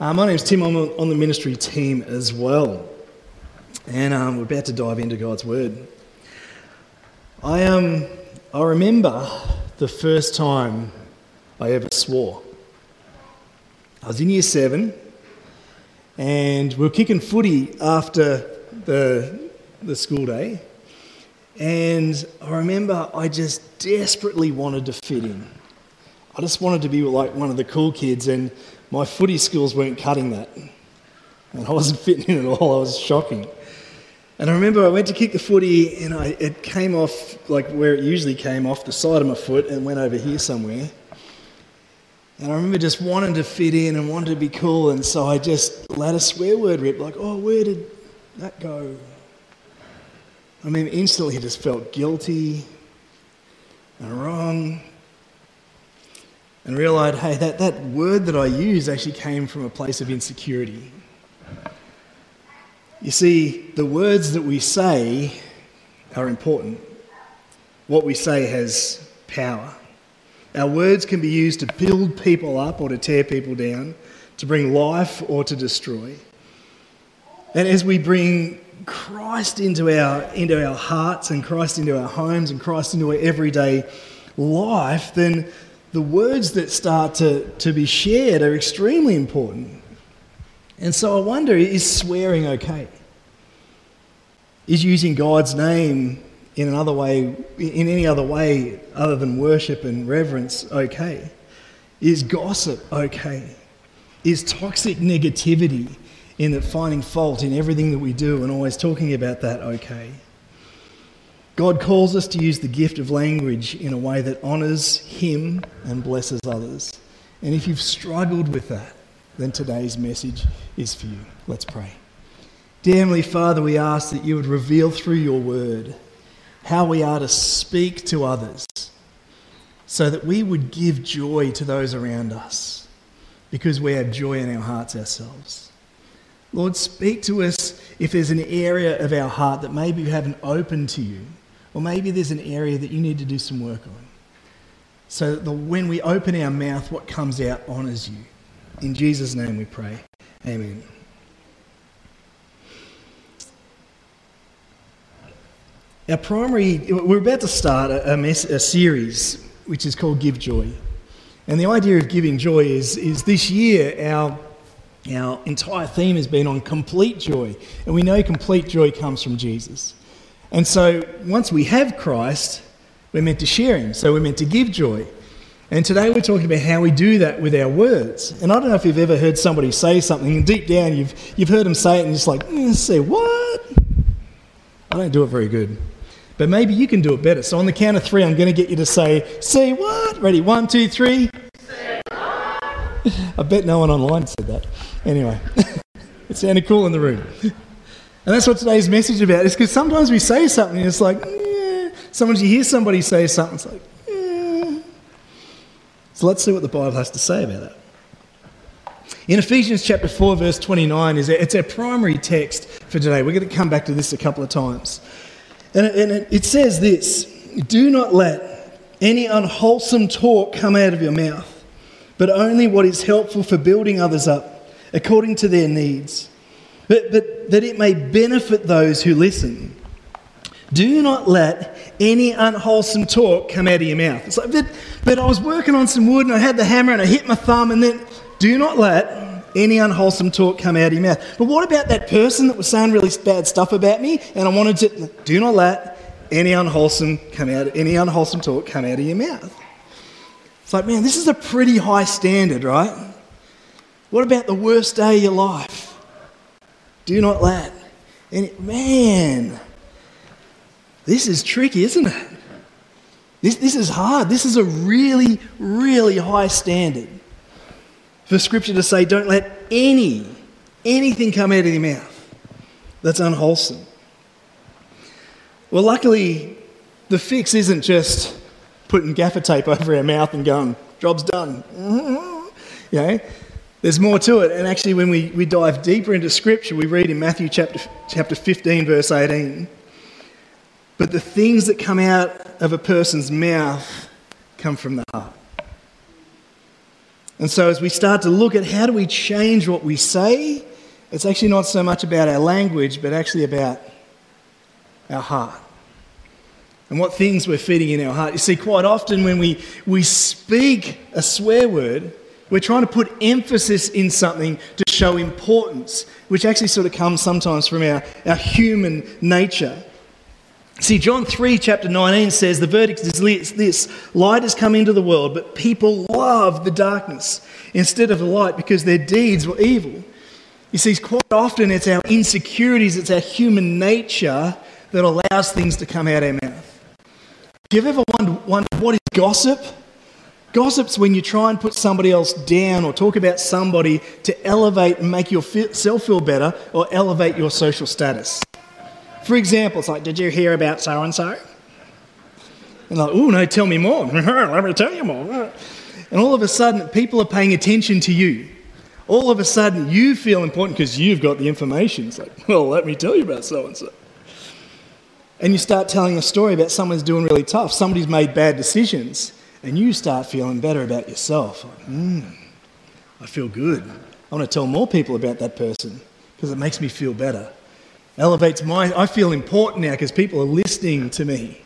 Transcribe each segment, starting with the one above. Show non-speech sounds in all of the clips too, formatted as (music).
Uh, my name's Tim. I'm on the ministry team as well. And um, we're about to dive into God's Word. I, um, I remember the first time I ever swore. I was in year seven, and we were kicking footy after the, the school day. And I remember I just desperately wanted to fit in. I just wanted to be like one of the cool kids, and my footy skills weren't cutting that. And I wasn't (laughs) fitting in at all. I was shocking. And I remember I went to kick the footy, and I, it came off like where it usually came off the side of my foot and went over here somewhere. And I remember just wanting to fit in and wanting to be cool, and so I just let a swear word rip, like, oh, where did that go? I mean, instantly just felt guilty and wrong and realized, hey, that, that word that I used actually came from a place of insecurity. You see, the words that we say are important. What we say has power. Our words can be used to build people up or to tear people down, to bring life or to destroy. And as we bring Christ into our, into our hearts and Christ into our homes and Christ into our everyday life, then the words that start to, to be shared are extremely important. And so I wonder is swearing okay? Is using God's name in another way, in any other way other than worship and reverence okay? Is gossip okay? Is toxic negativity in that finding fault in everything that we do and always talking about that okay? God calls us to use the gift of language in a way that honours Him and blesses others. And if you've struggled with that, then today's message is for you. Let's pray. Dear Heavenly Father, we ask that you would reveal through your word how we are to speak to others so that we would give joy to those around us because we have joy in our hearts ourselves. Lord, speak to us if there's an area of our heart that maybe we haven't opened to you or maybe there's an area that you need to do some work on. So that the, when we open our mouth, what comes out honours you. In Jesus' name we pray. Amen. Our primary, we're about to start a, a, mess, a series which is called Give Joy. And the idea of giving joy is, is this year our, our entire theme has been on complete joy. And we know complete joy comes from Jesus. And so once we have Christ, we're meant to share Him. So we're meant to give joy. And today we're talking about how we do that with our words. And I don't know if you've ever heard somebody say something, and deep down you've, you've heard them say it, and it's like, mm, say what? I don't do it very good. But maybe you can do it better. So on the count of three, I'm going to get you to say, say what? Ready? One, two, three. (laughs) I bet no one online said that. Anyway, (laughs) it sounded cool in the room. (laughs) And that's what today's message is about. It's because sometimes we say something and it's like, eh. Sometimes you hear somebody say something, it's like, eh. So let's see what the Bible has to say about that. In Ephesians chapter 4, verse 29, is it's our primary text for today. We're going to come back to this a couple of times. And it says this Do not let any unwholesome talk come out of your mouth, but only what is helpful for building others up according to their needs but, but that it may benefit those who listen. Do not let any unwholesome talk come out of your mouth. It's like, but, but I was working on some wood and I had the hammer and I hit my thumb, and then do not let any unwholesome talk come out of your mouth. But what about that person that was saying really bad stuff about me and I wanted to? Do not let any unwholesome come out, any unwholesome talk come out of your mouth. It's like, man, this is a pretty high standard, right? What about the worst day of your life? Do not let any. Man, this is tricky, isn't it? This, this is hard. This is a really, really high standard for Scripture to say, don't let any, anything come out of your mouth. that's unwholesome. Well, luckily, the fix isn't just putting gaffer tape (laughs) over our mouth and going, job's done. (laughs) You know, there's more to it. And actually, when we, we dive deeper into Scripture, we read in Matthew chapter, chapter 15, verse 18. But the things that come out of a person's mouth come from the heart. And so, as we start to look at how do we change what we say, it's actually not so much about our language, but actually about our heart and what things we're feeding in our heart. You see, quite often when we, we speak a swear word, we're trying to put emphasis in something to show importance, which actually sort of comes sometimes from our, our human nature. See, John 3, chapter 19 says, The verdict is this light has come into the world, but people love the darkness instead of the light because their deeds were evil. You see, quite often it's our insecurities, it's our human nature that allows things to come out our mouth. Do you ever wonder, wonder what is gossip? Gossip's when you try and put somebody else down or talk about somebody to elevate and make yourself feel better or elevate your social status. For example, it's like, did you hear about so and so? And like, oh no, tell me more. (laughs) Let me tell you more. And all of a sudden, people are paying attention to you. All of a sudden, you feel important because you've got the information. It's like, well, let me tell you about so and so and you start telling a story about someone's doing really tough, somebody's made bad decisions, and you start feeling better about yourself. Hmm, I feel good. I want to tell more people about that person because it makes me feel better. Elevates my, I feel important now because people are listening to me.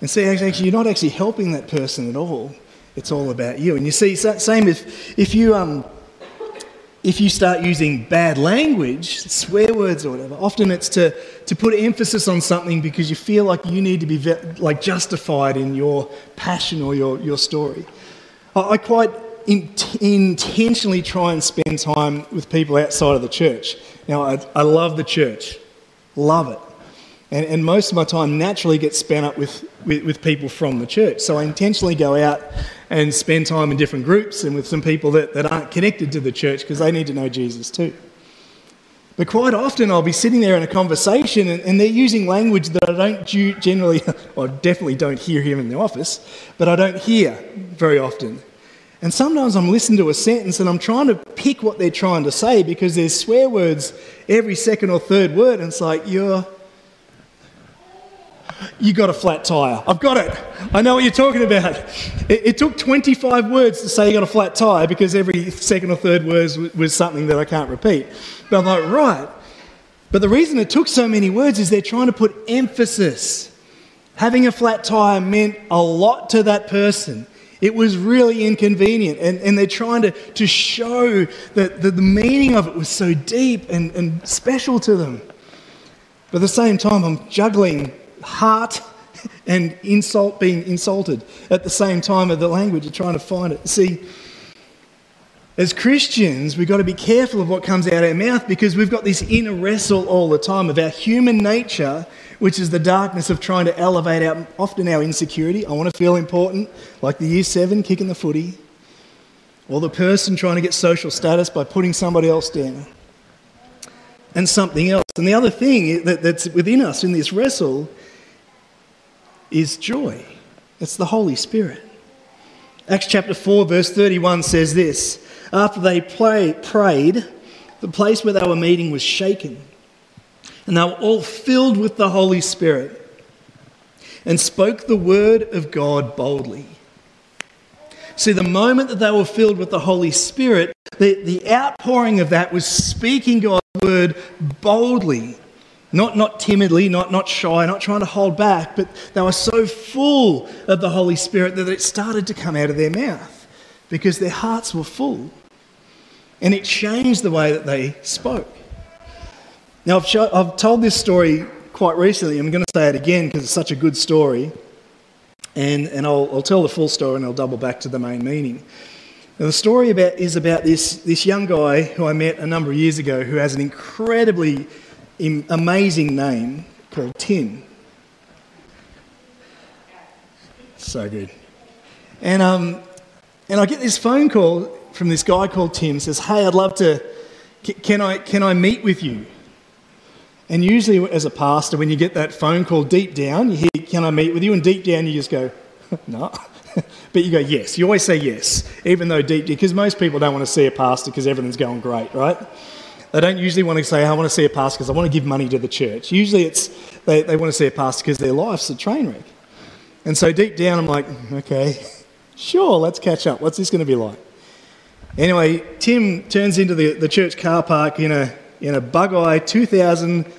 And see, actually, you're not actually helping that person at all. It's all about you. And you see, same if, if you, um, if you start using bad language, swear words or whatever, often it's to, to put emphasis on something because you feel like you need to be like justified in your passion or your, your story. I, I quite in, intentionally try and spend time with people outside of the church. Now, I, I love the church, love it. And, and most of my time naturally gets spent up with, with, with people from the church. So I intentionally go out and spend time in different groups and with some people that, that aren't connected to the church because they need to know Jesus too. But quite often I'll be sitting there in a conversation and, and they're using language that I don't generally, (laughs) or definitely don't hear here in the office, but I don't hear very often. And sometimes I'm listening to a sentence and I'm trying to pick what they're trying to say because there's swear words every second or third word, and it's like, you're you got a flat tyre. I've got it. I know what you're talking about. It, it, took 25 words to say you got a flat tyre because every second or third word was, was something that I can't repeat. But I'm like, right. But the reason it took so many words is they're trying to put emphasis. Having a flat tyre meant a lot to that person. It was really inconvenient, and, and they're trying to, to show that the, the meaning of it was so deep and, and special to them. But at the same time, I'm juggling heart and insult being insulted at the same time of the language of trying to find it. See, as Christians, we've got to be careful of what comes out our mouth because we've got this inner wrestle all the time of our human nature, which is the darkness of trying to elevate our, often our insecurity. I want to feel important, like the year seven kicking the footy, or the person trying to get social status by putting somebody else down, and something else. And the other thing that's within us in this wrestle is joy. It's the Holy Spirit. Acts chapter 4, verse 31 says this After they play, prayed, the place where they were meeting was shaken, and they were all filled with the Holy Spirit and spoke the word of God boldly. See, the moment that they were filled with the Holy Spirit, the, the outpouring of that was speaking God's word boldly not, not timidly, not, not shy, not trying to hold back, but they were so full of the Holy Spirit that it started to come out of their mouth because their hearts were full. And it changed the way that they spoke. Now, I've, I've told this story quite recently. I'm going to say it again because it's such a good story. And, and I'll, I'll tell the full story and I'll double back to the main meaning. Now, the story about, is about this, this young guy who I met a number of years ago who has an incredibly amazing name called Tim. So good. And, um, and I get this phone call from this guy called Tim says, Hey, I'd love to, can I, can I meet with you? And usually, as a pastor, when you get that phone call deep down, you hear, Can I meet with you? And deep down, you just go, (laughs) No. (laughs) but you go, Yes. You always say yes, even though deep, because most people don't want to see a pastor because everything's going great, right? They don't usually want to say, I want to see a pastor because I want to give money to the church. Usually, it's they, they want to see a pastor because their life's a train wreck. And so deep down, I'm like, Okay, (laughs) sure, let's catch up. What's this going to be like? Anyway, Tim turns into the, the church car park in a, in a Bug-Eye 2000,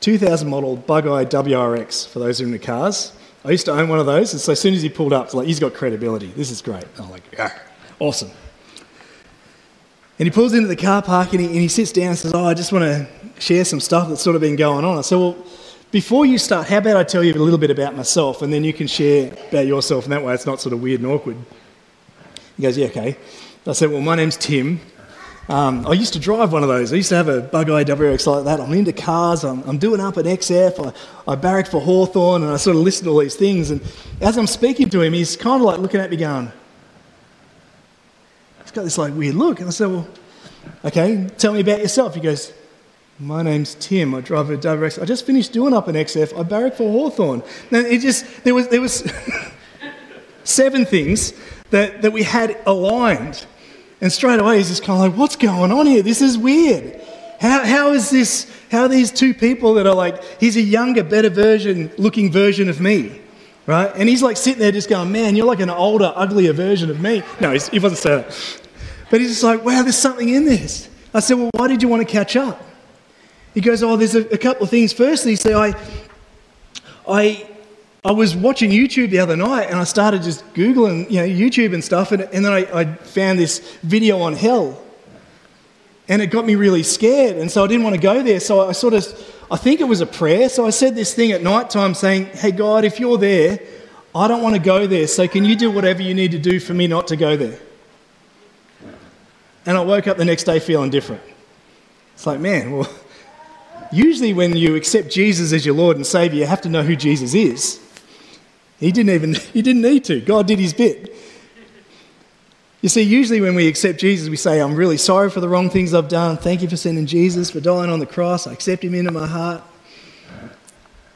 2000 model Bug-Eye WRX, for those who are into cars. I used to own one of those, and so as soon as he pulled up, it's like, he's got credibility. This is great. I'm like, yeah, awesome. And he pulls into the car park and he, and he sits down and says, Oh, I just want to share some stuff that's sort of been going on. I said, Well, before you start, how about I tell you a little bit about myself and then you can share about yourself, and that way it's not sort of weird and awkward. He goes, Yeah, okay. I said, Well, my name's Tim. Um, I used to drive one of those. I used to have a Bug-Eye WRX like that. I'm into cars. I'm, I'm doing up at XF. I, I barracked for Hawthorn and I sort of listened to all these things. And as I'm speaking to him, he's kind of like looking at me going, he's got this like weird look. And I said, Well, okay, tell me about yourself. He goes, My name's Tim. I drive a WRX. I just finished doing up an XF. I barrack for Hawthorn. Now, it just, there was, there was (laughs) seven things that, that we had aligned. And straight away, he's just kind of like, what's going on here? This is weird. How, how is this? How are these two people that are like, he's a younger, better version, looking version of me, right? And he's like sitting there just going, man, you're like an older, uglier version of me. No, he wasn't saying that. But he's just like, wow, there's something in this. I said, well, why did you want to catch up? He goes, oh, there's a, a couple of things. Firstly, he said, I, I, I was watching YouTube the other night and I started just Googling, you know, YouTube and stuff, and, and then I, I, found this video on hell. And it got me really scared, and so I didn't want to go there. So I sort of, I think it was a prayer. So I said this thing at night time saying, Hey, God, if you're there, I don't want to go there. So can you do whatever you need to do for me not to go there? And I woke up the next day feeling different. It's like, man, well, usually when you accept Jesus as your Lord and Savior, you have to know who Jesus is. He didn't even, (laughs) he didn't need to. God did his bit. You see, usually when we accept Jesus, we say, I'm really sorry for the wrong things I've done. Thank you for sending Jesus, for dying on the cross. I accept him into my heart.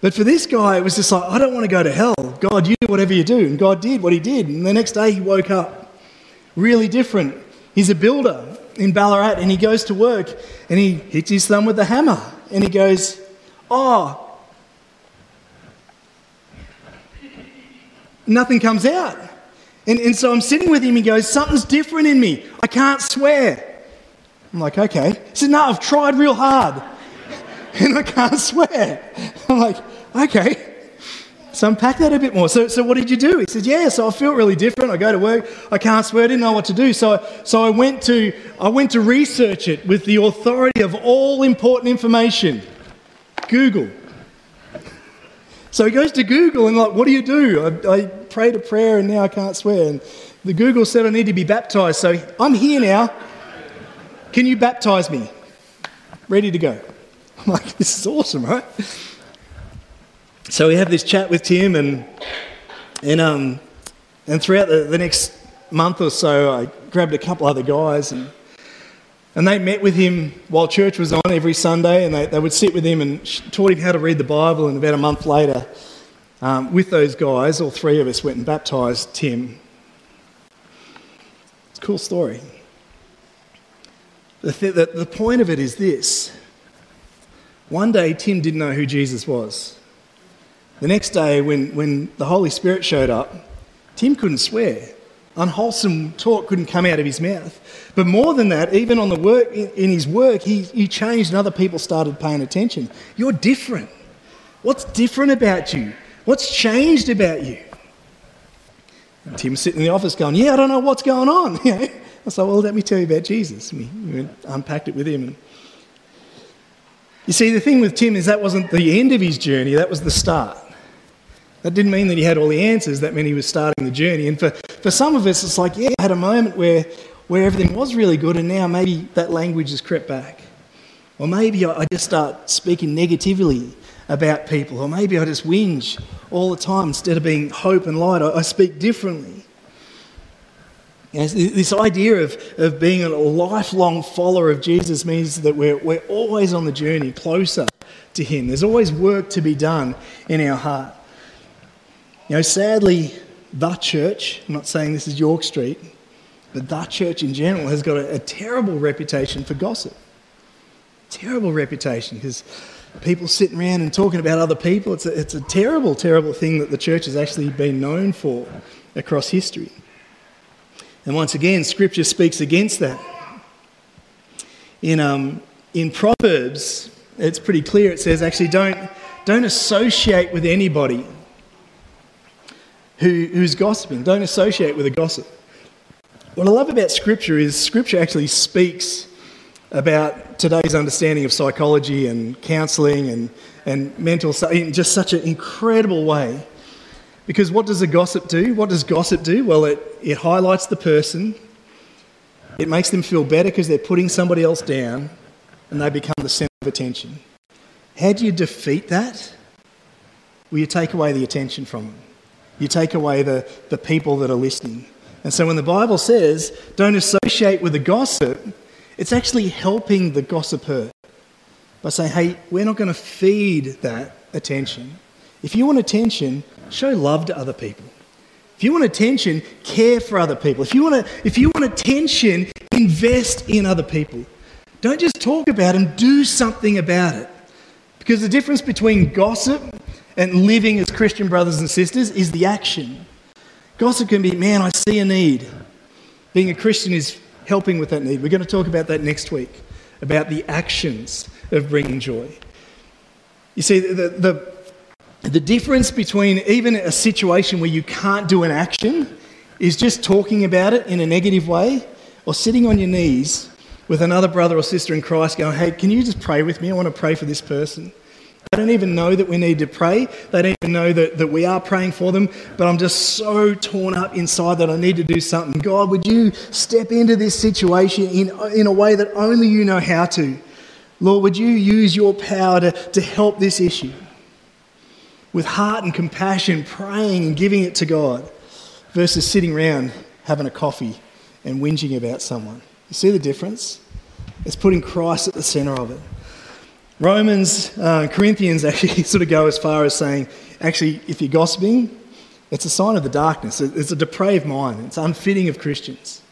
But for this guy, it was just like, I don't want to go to hell. God, you do whatever you do. And God did what he did. And the next day he woke up really different. He's a builder in Ballarat and he goes to work and he hits his thumb with the hammer and he goes, Oh, nothing comes out. And, and so I'm sitting with him. He goes, Something's different in me. I can't swear. I'm like, Okay. He said, No, I've tried real hard (laughs) and I can't swear. I'm like, Okay. So unpack that a bit more. So, so what did you do? He said, Yeah, so I feel really different. I go to work, I can't swear, I didn't know what to do. So, so I, went to, I went to research it with the authority of all important information Google. So he goes to Google and like, what do you do? I, I prayed a prayer and now I can't swear. And the Google said I need to be baptized. So I'm here now. Can you baptize me? Ready to go. (laughs) I'm like, this is awesome, right? So we have this chat with Tim and and um and throughout the, the next month or so I grabbed a couple other guys and and they met with him while church was on every Sunday, and they, they would sit with him and taught him how to read the Bible. And about a month later, um, with those guys, all three of us went and baptised Tim. It's a cool story. The, th- the, the point of it is this one day, Tim didn't know who Jesus was. The next day, when, when the Holy Spirit showed up, Tim couldn't swear unwholesome talk couldn't come out of his mouth. But more than that, even on the work in his work, he, he changed and other people started paying attention. You're different. What's different about you? What's changed about you? And Tim's sitting in the office going, Yeah, I don't know what's going on. (laughs) I said, Well, let me tell you about Jesus. We unpacked it with him. And you see, the thing with Tim is that wasn't the end of his journey, that was the start. That didn't mean that he had all the answers, that meant he was starting the journey. And for, for some of us, it's like, yeah, I had a moment where, where everything was really good, and now maybe that language has crept back. Or maybe I just start speaking negatively about people, or maybe I just whinge all the time instead of being hope and light. I, I speak differently. You know, this idea of, of being a lifelong follower of Jesus means that we're, we're always on the journey closer to Him. There's always work to be done in our heart. You know, sadly, the church, I'm not saying this is York Street, but the church in general has got a, a terrible reputation for gossip. Terrible reputation because people sitting around and talking about other people. It's a, it's a terrible, terrible thing that the church has actually been known for across history. And once again, Scripture speaks against that. In, um, in Proverbs, it's pretty clear. It says, actually, don't, don't associate with anybody who, who's gossiping. Don't associate with a gossip. What I love about Scripture is Scripture actually speaks about today's understanding of psychology and counselling and, and mental in just such an incredible way. Because what does a gossip do? What does gossip do? Well, it, it highlights the person, it makes them feel better because they're putting somebody else down, and they become the centre of attention. How do you defeat that? Well, you take away the attention from them. You take away the, the people that are listening. And so when the Bible says, don't associate with the gossip, it's actually helping the gossiper by saying, hey, we're not going to feed that attention. If you want attention, show love to other people. If you want attention, care for other people. If you want, to, if you want attention, invest in other people. Don't just talk about them, do something about it. Because the difference between gossip and living as Christian brothers and sisters is the action. Gossip can be, man, I see a need. Being a Christian is helping with that need. We're going to talk about that next week, about the actions of bringing joy. You see, the, the, the difference between even a situation where you can't do an action is just talking about it in a negative way or sitting on your knees with another brother or sister in Christ going, hey, can you just pray with me? I want to pray for this person. They don't even know that we need to pray. They don't even know that, that we are praying for them. But I'm just so torn up inside that I need to do something. God, would you step into this situation in, in a way that only you know how to? Lord, would you use your power to, to help this issue? With heart and compassion, praying and giving it to God, versus sitting around having a coffee and whinging about someone. You see the difference? It's putting Christ at the centre of it. Romans, uh, Corinthians (laughs) actually sort of go as far as saying, actually, if you're gossiping, it's a sign of the darkness. It's a depraved mind. It's unfitting of Christians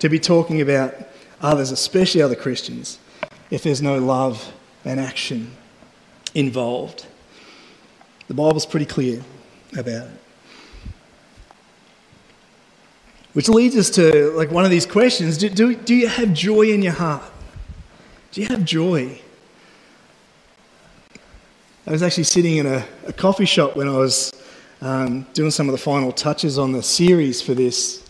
to be talking about others, especially other Christians, if there's no love and action involved. The Bible's pretty clear about it. Which leads us to like one of these questions do, do, do you have joy in your heart? Do you have joy? I was actually sitting in a, a coffee shop when I was um, doing some of the final touches on the series for this.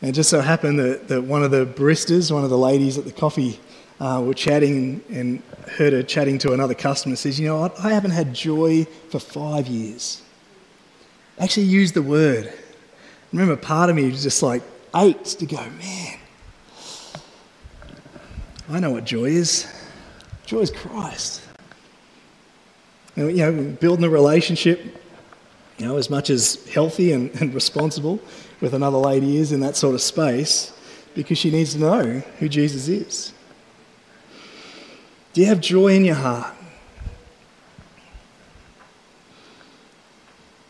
And just so happened that, that one of the baristas, one of the ladies at the coffee, uh, were chatting and heard her chatting to another customer. Says, You know what? I haven't had joy for five years. Actually, used the word. I remember part of me was just like ached to go, Man, I know what joy is. Joy is Christ you know, building a relationship, you know, as much as healthy and, and responsible with another lady is in that sort of space, because she needs to know who Jesus is. Do you have joy in your heart?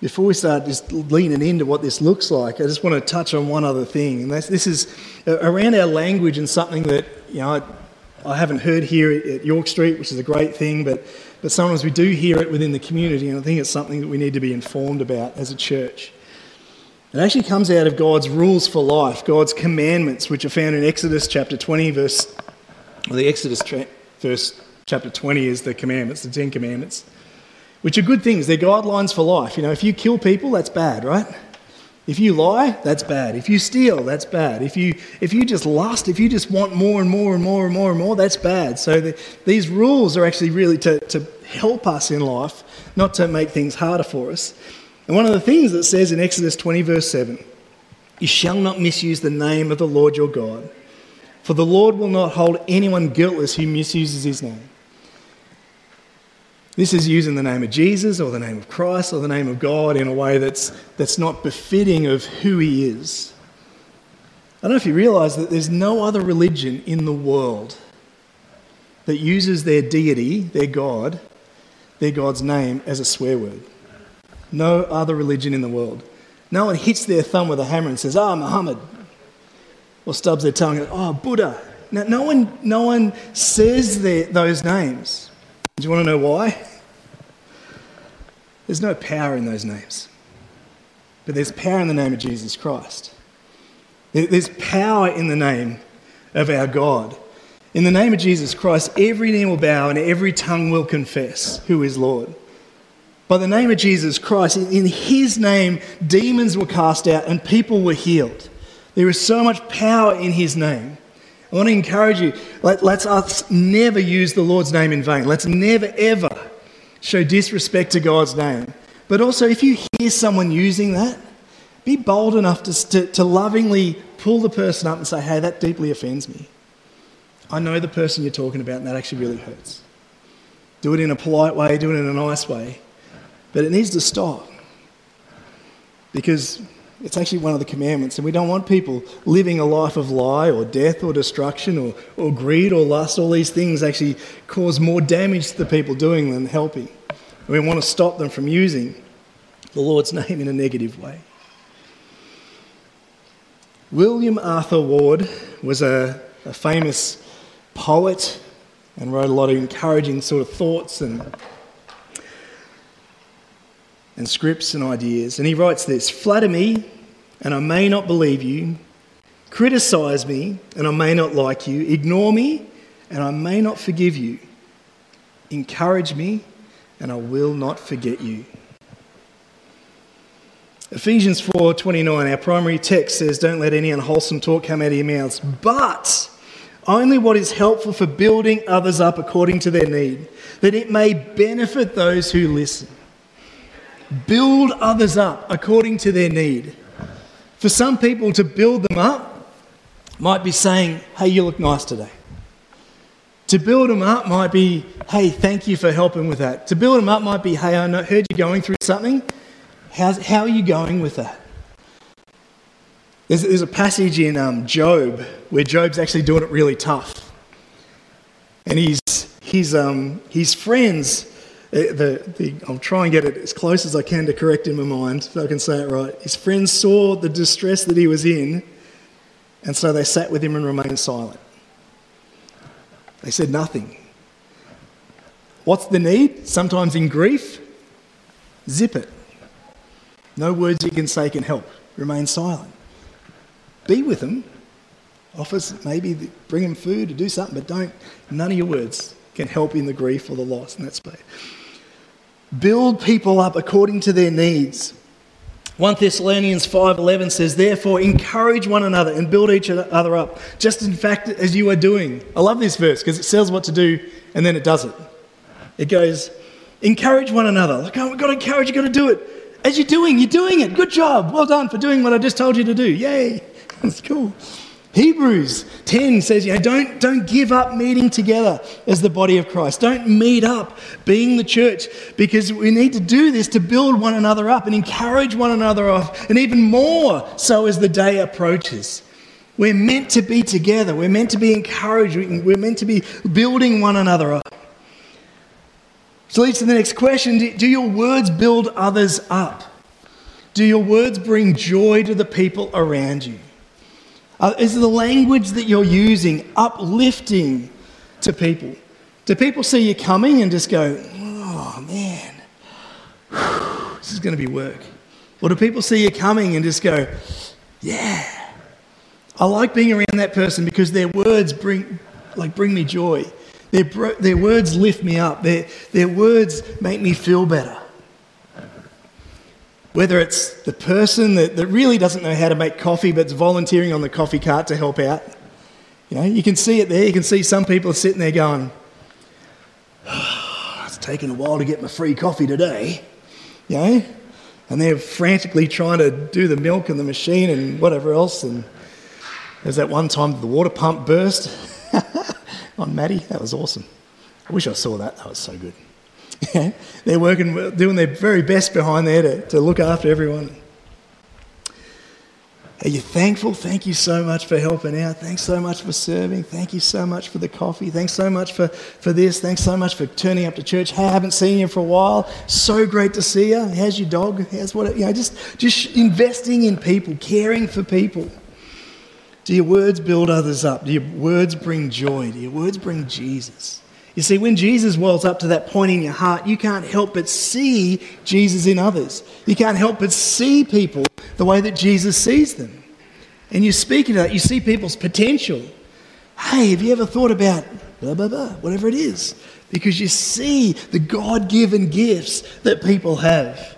Before we start just leaning into what this looks like, I just want to touch on one other thing. And this is around our language and something that, you know, I, haven't heard here at York Street, which is a great thing, but but sometimes we do hear it within the community, and I think it's something that we need to be informed about as a church. It actually comes out of God's rules for life, God's commandments, which are found in Exodus chapter 20, verse. Well, the Exodus tra- verse chapter 20 is the commandments, the Ten Commandments, which are good things. They're guidelines for life. You know, if you kill people, that's bad, right? If you lie, that's bad. If you steal, that's bad. If you, if you just lust, if you just want more and more and more and more and more, that's bad. So the, these rules are actually really to, to help us in life, not to make things harder for us. And one of the things that says in Exodus 20, verse 7 You shall not misuse the name of the Lord your God, for the Lord will not hold anyone guiltless who misuses his name. This is using the name of Jesus or the name of Christ or the name of God in a way that's, that's not befitting of who he is. I don't know if you realize that there's no other religion in the world that uses their deity, their God, their God's name as a swear word. No other religion in the world. No one hits their thumb with a hammer and says, Ah, oh, Muhammad. Or stubs their tongue and, Oh, Buddha. No, no, one, no one says their, those names. Do you want to know why? There's no power in those names. But there's power in the name of Jesus Christ. There's power in the name of our God. In the name of Jesus Christ, every knee will bow and every tongue will confess who is Lord. By the name of Jesus Christ, in his name, demons were cast out and people were healed. There is so much power in his name. I want to encourage you, let, us us never use the Lord's name in vain. Let's never, ever show disrespect to God's name. But also, if you hear someone using that, be bold enough to, to, to lovingly pull the person up and say, hey, that deeply offends me. I know the person you're talking about, and that actually really hurts. Do it in a polite way, do it in a nice way. But it needs to stop. Because it's actually one of the commandments, and we don't want people living a life of lie or death or destruction or, or greed or lust. All these things actually cause more damage to the people doing than helping. We want to stop them from using the Lord's (laughs) name in a negative way. William Arthur Ward was a, a famous poet and wrote a lot of encouraging sort of thoughts and, and scripts and ideas. And he writes this Flatter me, and I may not believe you. Criticize me, and I may not like you. Ignore me, and I may not forgive you. Encourage me, and I will not forget you. Ephesians 4:29 our primary text says don't let any unwholesome talk come out of your mouths but only what is helpful for building others up according to their need, that it may benefit those who listen. Build others up according to their need. For some people, to build them up might be saying, Hey, you look nice today. To build them up might be, Hey, thank you for helping with that. To build them up might be, Hey, I heard you going through something. How's, how are you going with that? There's, there's a passage in um, Job where Job's actually doing it really tough. And he's, his, um, his friends, uh, the, the, I'll try and get it as close as I can to correct in my mind if I can say it right. His friends saw the distress that he was in, and so they sat with him and remained silent. They said nothing. What's the need? Sometimes in grief, zip it. No words you can say can help. Remain silent be with them. Offers maybe bring them food or do something, but don't. None of your words can help in the grief or the loss in that space. Build people up according to their needs. 1 Thessalonians 5:11 says, "Therefore encourage one another and build each other up, just in fact as you are doing." I love this verse because it says what to do and then it does it. It goes, "Encourage one another." Like, oh, we've got to encourage, you've got to do it. As you're doing, you're doing it. Good job. Well done for doing what I just told you to do. Yay. (laughs) That's cool. Hebrews 10 says, you know, don't, don't give up meeting together as the body of Christ. Don't meet up being the church because we need to do this to build one another up and encourage one another off, and even more so as the day approaches. We're meant to be together. We're meant to be encouraged. We're meant to be building one another up. So leads to the next question Do your words build others up? Do your words bring joy to the people around you? Uh, is the language that you're using uplifting to people? Do people see you coming and just go, oh man, (sighs) this is going to be work? Or do people see you coming and just go, yeah, I like being around that person because their words bring, like, bring me joy. Their, their words lift me up. Their, their words make me feel better. Whether it's the person that, that really doesn't know how to make coffee but's volunteering on the coffee cart to help out. You know, you can see it there. You can see some people are sitting there going, oh, it's taken a while to get my free coffee today. You know? And they're frantically trying to do the milk and the machine and whatever else. And there's that one time the water pump burst (laughs) on Maddie. That was awesome. I wish I saw that. That was so good. (laughs) they're working, doing their very best behind there to, to look after everyone. Are you thankful? Thank you so much for helping out. Thanks so much for serving. Thank you so much for the coffee. Thanks so much for, for this. Thanks so much for turning up to church. Hey, I haven't seen you for a while. So great to see you. How's your dog? How's what? You know, just, just investing in people, caring for people. Do your words build others up? Do your words bring joy? Do your words bring Jesus? You see, when Jesus wells up to that point in your heart, you can't help but see Jesus in others. You can't help but see people the way that Jesus sees them. And you speak into that, you see people's potential. Hey, have you ever thought about blah, blah, blah, whatever it is? Because you see the God given gifts that people have.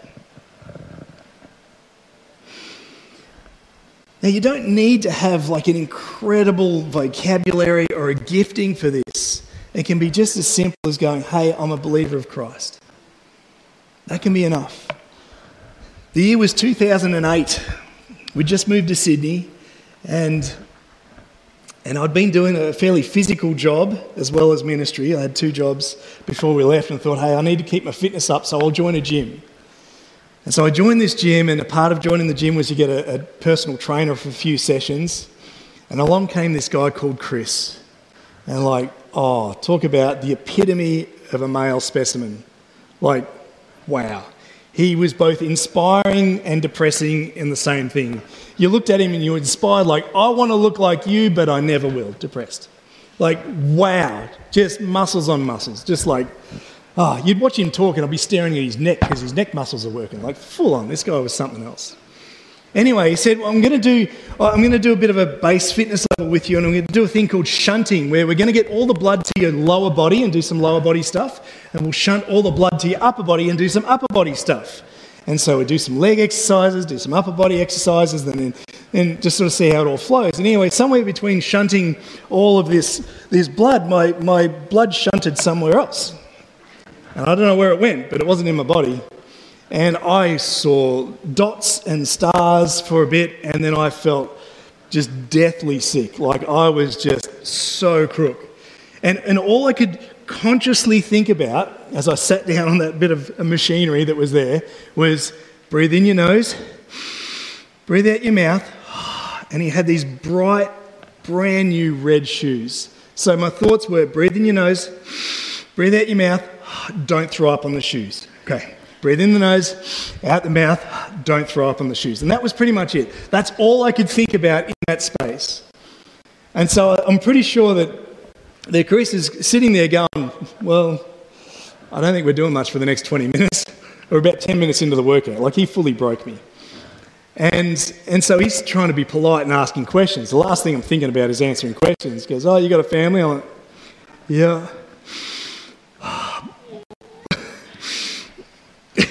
Now, you don't need to have like an incredible vocabulary or a gifting for this. It can be just as simple as going, Hey, I'm a believer of Christ. That can be enough. The year was 2008. We just moved to Sydney, and, and I'd been doing a fairly physical job as well as ministry. I had two jobs before we left, and thought, Hey, I need to keep my fitness up, so I'll join a gym. And so I joined this gym, and a part of joining the gym was you get a, a personal trainer for a few sessions. And along came this guy called Chris. And, like, oh, talk about the epitome of a male specimen. Like, wow. He was both inspiring and depressing in the same thing. You looked at him and you were inspired, like, I want to look like you, but I never will. Depressed. Like, wow. Just muscles on muscles. Just like, Oh, you'd watch him talk and I'd be staring at his neck because his neck muscles are working. Like full on. This guy was something else. Anyway, he said, well, I'm going to do uh, I'm going to do a bit of a base fitness level with you, and I'm going to do a thing called shunting, where we're going to get all the blood to your lower body and do some lower body stuff, and we'll shunt all the blood to your upper body and do some upper body stuff. And so we do some leg exercises, do some upper body exercises, and then, then just sort of see how it all flows. And anyway, somewhere between shunting all of this, this blood, my, my blood shunted somewhere else. And I don't know where it went, but it wasn't in my body. And I saw dots and stars for a bit, and then I felt just deathly sick. Like I was just so crook. And, and all I could consciously think about as I sat down on that bit of machinery that was there was breathe in your nose, breathe out your mouth. (sighs) And he had these bright, brand new red shoes. So my thoughts were breathe in your nose, breathe out your mouth, (sighs) don't throw up on the shoes. Okay. Breathe in the nose, out the mouth, don't throw up on the shoes. And that was pretty much it. That's all I could think about in that space. And so I'm pretty sure that, the Chris is sitting there going, Well, I don't think we're doing much for the next 20 minutes. (laughs) We're about 10 minutes into the workout. Like, he fully broke me. And, and so he's trying to be polite and asking questions. The last thing I'm thinking about is answering questions. He goes, Oh, you got a family? I'm like, Yeah.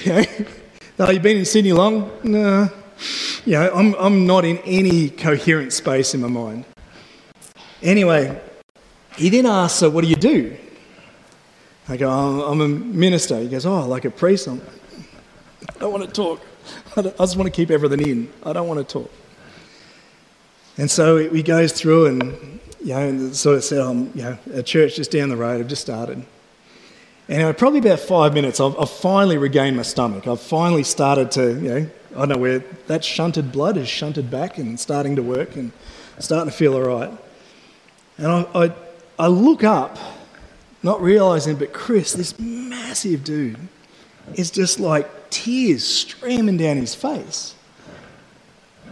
Okay. (laughs) Oh, you've been in Sydney long? No. You know, I'm, I'm not in any coherent space in my mind. Anyway, he then asks, So what do you do? I go, I'm a minister. He goes, Oh, like a priest? I'm, I don't want to talk. I, I just want to keep everything in. I don't want to talk. And so he goes through and, you know, and sort of said, um, you know, a church just down the road. I've just started. Anyway, probably about five minutes, I've, I've, finally regained my stomach. I've finally started to, you know, I don't know where that shunted blood is shunted back and starting to work and starting to feel all right. And I, I, I look up, not realizing, but Chris, this massive dude, is just like tears streaming down his face.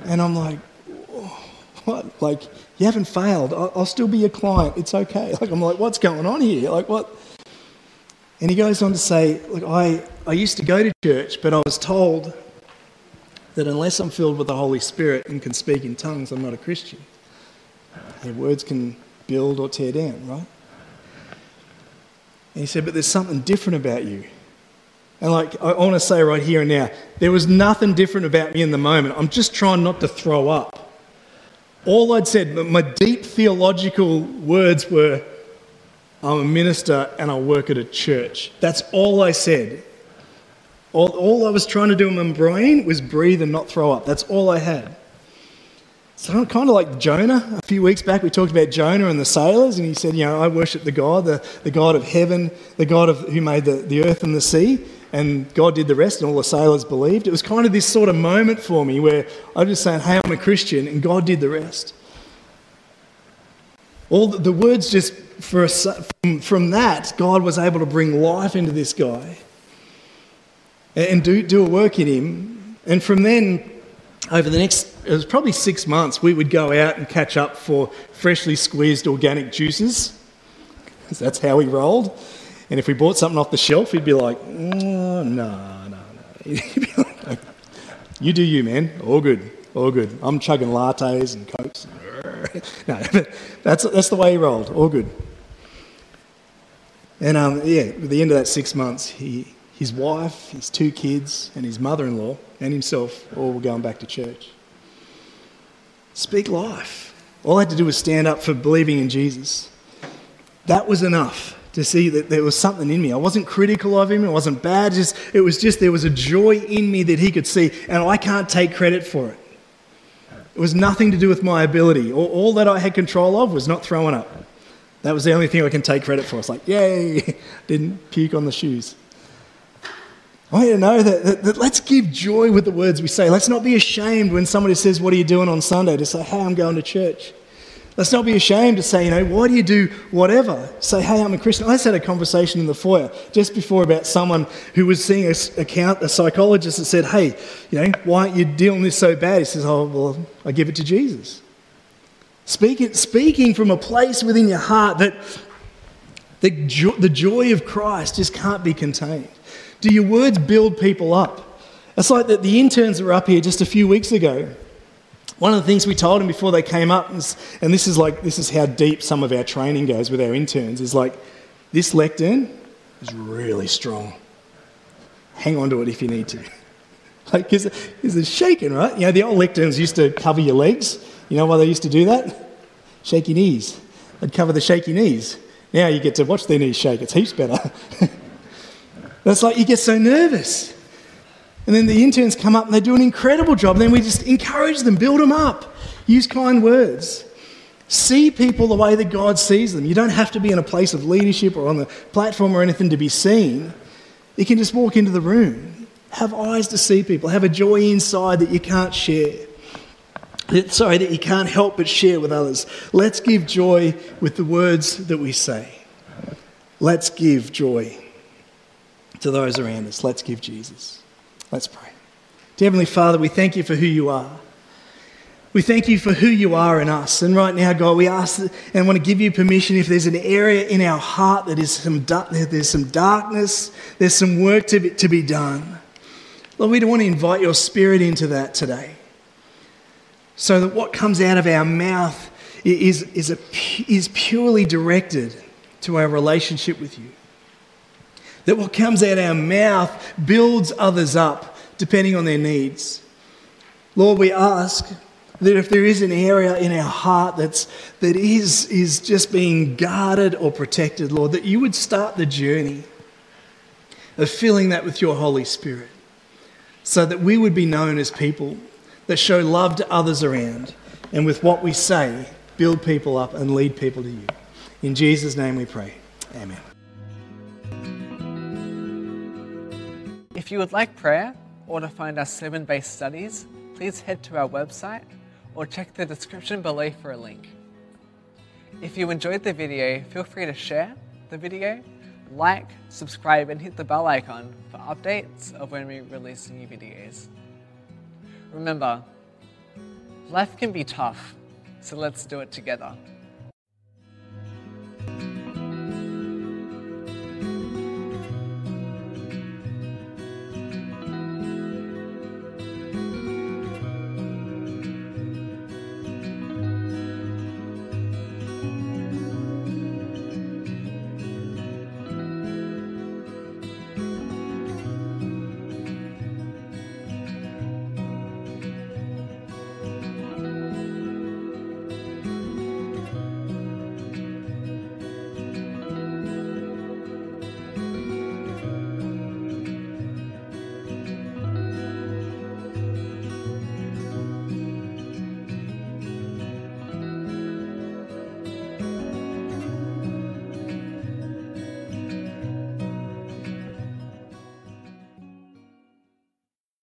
And I'm like, what? Like, you haven't failed. I'll, I'll still be your client. It's okay. (laughs) Like, I'm like, what's going on here? Like, what? And he goes on to say, Look, I, I used to go to church, but I was told that unless I'm filled with the Holy Spirit and can speak in tongues, I'm not a Christian. Your words can build or tear down, right? And he said, But there's something different about you. And like, I want to say right here and now, there was nothing different about me in the moment. I'm just trying not to throw up. All I'd said, my deep theological words were, I'm a minister and I work at a church. That's all I said. All, all I was trying to do in my brain was breathe and not throw up. That's all I had. So I'm kind of like Jonah. A few weeks back, we talked about Jonah and the sailors, and he said, "You know, I worship the God, the, the God of heaven, the God of who made the, the earth and the sea." and God did the rest, and all the sailors believed. It was kind of this sort of moment for me where I'm just saying, hey, I'm a Christian, and God did the rest. All the, the words just for from, from that, God was able to bring life into this guy and, and do, do a work in him. And from then, over the next, it was probably six months, we would go out and catch up for freshly squeezed organic juices. (laughs) That's how he rolled. And if we bought something off the shelf, he'd be like, oh, no, no, no. (laughs) You do you, man. All good, all good. I'm chugging lattes and cokes. (laughs) no, that's, that's the way he rolled. All good. And um, yeah, at the end of that six months, he, his wife, his two kids, and his mother in law, and himself all were going back to church. Speak life. All I had to do was stand up for believing in Jesus. That was enough to see that there was something in me. I wasn't critical of him, it wasn't bad, just, it was just there was a joy in me that he could see, and I can't take credit for it. It was nothing to do with my ability. All, all that I had control of was not throwing up. That was the only thing I can take credit for. It's like, yay, (laughs) didn't puke on the shoes. I want you to know that, that, that, let's give joy with the words we say. Let's not be ashamed when somebody says, What are you doing on Sunday? to say, Hey, I'm going to church. Let's not be ashamed to say, you know, why do you do whatever? Say, hey, I'm a Christian. I just had a conversation in the foyer just before about someone who was seeing a, account, a psychologist that said, hey, you know, why aren't you dealing this so bad? He says, oh, well, I give it to Jesus. Speak speaking from a place within your heart that the, jo- the joy of Christ just can't be contained. Do your words build people up? It's like that the interns were up here just a few weeks ago one of the things we told them before they came up, is, and this is like this is how deep some of our training goes with our interns, is like this lectern is really strong. Hang on to it if you need to. (laughs) like, because it's shaking, right? You know, the old lecterns used to cover your legs. You know why they used to do that? Shaky knees. They'd cover the shaky knees. Now you get to watch their knees shake. It's heaps better. (laughs) That's like you get so nervous. And then the interns come up and they do an incredible job. And then we just encourage them, build them up, use kind words. See people the way that God sees them. You don't have to be in a place of leadership or on the platform or anything to be seen. You can just walk into the room, have eyes to see people, have a joy inside that you can't share. Sorry, that you can't help but share with others. Let's give joy with the words that we say. Let's give joy to those around us. Let's give Jesus. Let's pray. Dear Heavenly Father, we thank you for who you are. We thank you for who you are in us. And right now, God, we ask and want to give you permission if there's an area in our heart that is some, there's some darkness, there's some work to be, to be done. Lord, we want to invite your spirit into that today. So that what comes out of our mouth is, is, a, is purely directed to our relationship with you that what comes out of our mouth builds others up depending on their needs. Lord, we ask that if there is an area in our heart that's, that is, is just being guarded or protected, Lord, that you would start the journey of filling that with your Holy Spirit so that we would be known as people that show love to others around and with what we say, build people up and lead people to you. In Jesus' name we pray. Amen. If you would like prayer or to find our sermon based studies, please head to our website or check the description below for a link. If you enjoyed the video, feel free to share the video, like, subscribe, and hit the bell icon for updates of when we release new videos. Remember, life can be tough, so let's do it together.